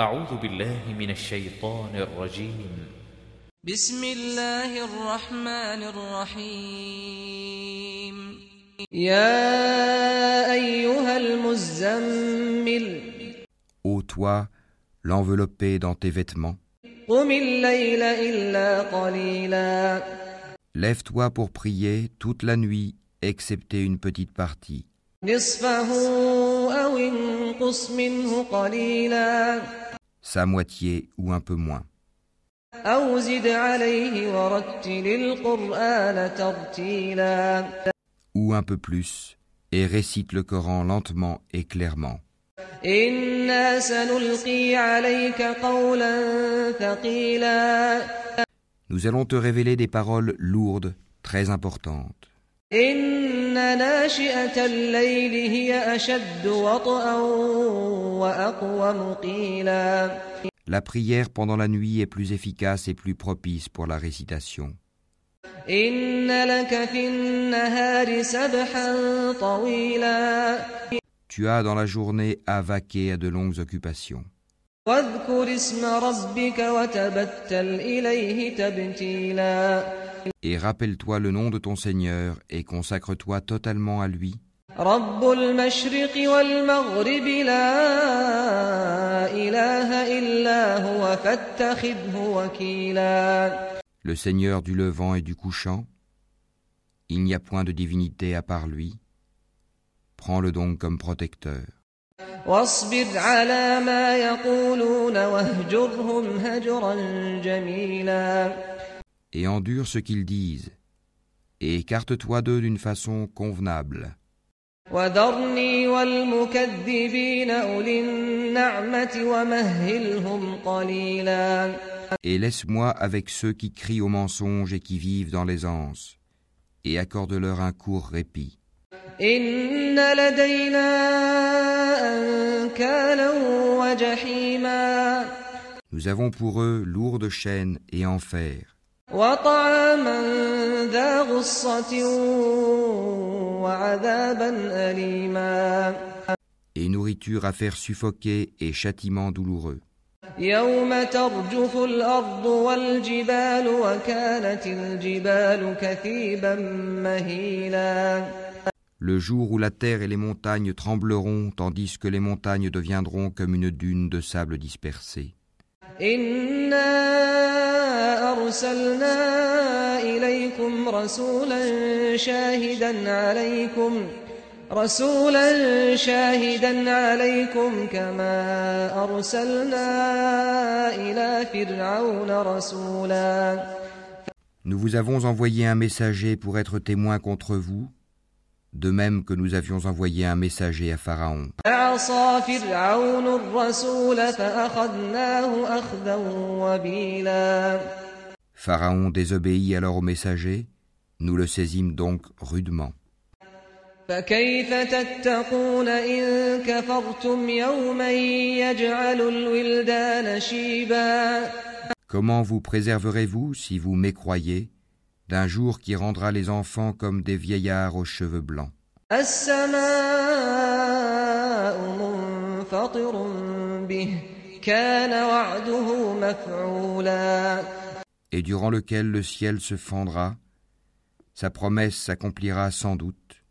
أعوذ بالله من الشيطان الرجيم بسم الله الرحمن الرحيم يا أيها المزمل Ô toi, l'enveloppé dans tes vêtements, قم الليل إلا قليلا lève-toi pour prier toute la nuit, excepté une petite partie. نصفه أو انقص منه قليلا sa moitié ou un peu moins. Ou un peu plus, et récite le Coran lentement et clairement. Nous allons te révéler des paroles lourdes, très importantes. إن ناشئة الليل هي أشد وطئا وأقوم قيلا La prière pendant la nuit est plus efficace et plus propice pour la récitation. إن لك في النهار سبحا طويلا Tu as dans la journée à vaquer à de longues occupations. واذكر اسم ربك وتبتل إليه تبتيلا Et rappelle-toi le nom de ton Seigneur et consacre-toi totalement à lui. Le Seigneur du levant et du couchant, il n'y a point de divinité à part lui. Prends-le donc comme protecteur et endure ce qu'ils disent, et écarte-toi d'eux d'une façon convenable. Et laisse-moi avec ceux qui crient au mensonge et qui vivent dans l'aisance, et accorde-leur un court répit. Nous avons pour eux lourdes chaînes et enfer. وطعاما ذا غصة وعذابا أليما et nourriture à faire suffoquer et châtiment douloureux, يوم ترجف الأرض والجبال وكانت الجبال كثيبا مهيلا le jour où la terre et les montagnes trembleront tandis que les montagnes deviendront comme une dune de sable dispersée. إنا أرسلنا إليكم رسولا شاهدا عليكم رسولا شاهدا عليكم كما أرسلنا إلى فرعون رسولا Nous vous avons envoyé un messager pour être témoin contre vous, de même que nous avions envoyé un messager à Pharaon. Pharaon désobéit alors au messager, nous le saisîmes donc rudement. فكيف تتقون إن كفرتم يوما يجعل الولدان شيبا Comment vous préserverez-vous, si vous mécroyez, d'un jour qui rendra les enfants comme des vieillards aux cheveux blancs السماء منفطر به كان وعده مفعولا et durant lequel le ciel se fendra, sa promesse s'accomplira sans doute.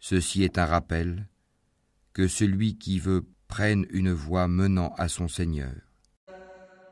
Ceci est un rappel que celui qui veut prenne une voie menant à son Seigneur.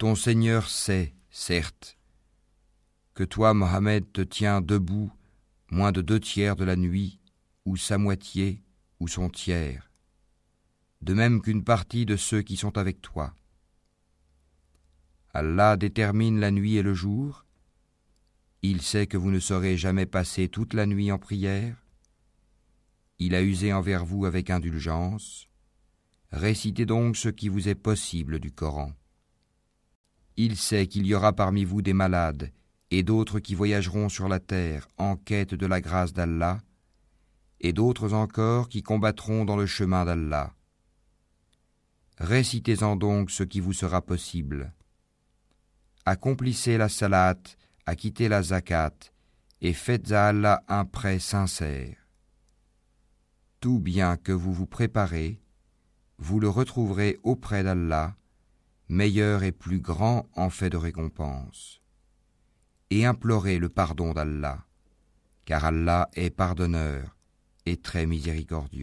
Ton Seigneur sait, certes, que toi, Mohammed, te tiens debout moins de deux tiers de la nuit, ou sa moitié, ou son tiers, de même qu'une partie de ceux qui sont avec toi. Allah détermine la nuit et le jour, il sait que vous ne saurez jamais passer toute la nuit en prière, il a usé envers vous avec indulgence, récitez donc ce qui vous est possible du Coran. Il sait qu'il y aura parmi vous des malades et d'autres qui voyageront sur la terre en quête de la grâce d'Allah, et d'autres encore qui combattront dans le chemin d'Allah. Récitez-en donc ce qui vous sera possible. Accomplissez la salat, acquittez la zakat, et faites à Allah un prêt sincère. Tout bien que vous vous préparez, vous le retrouverez auprès d'Allah, meilleur et plus grand en fait de récompense. Et implorez le pardon d'Allah, car Allah est pardonneur et très miséricordieux.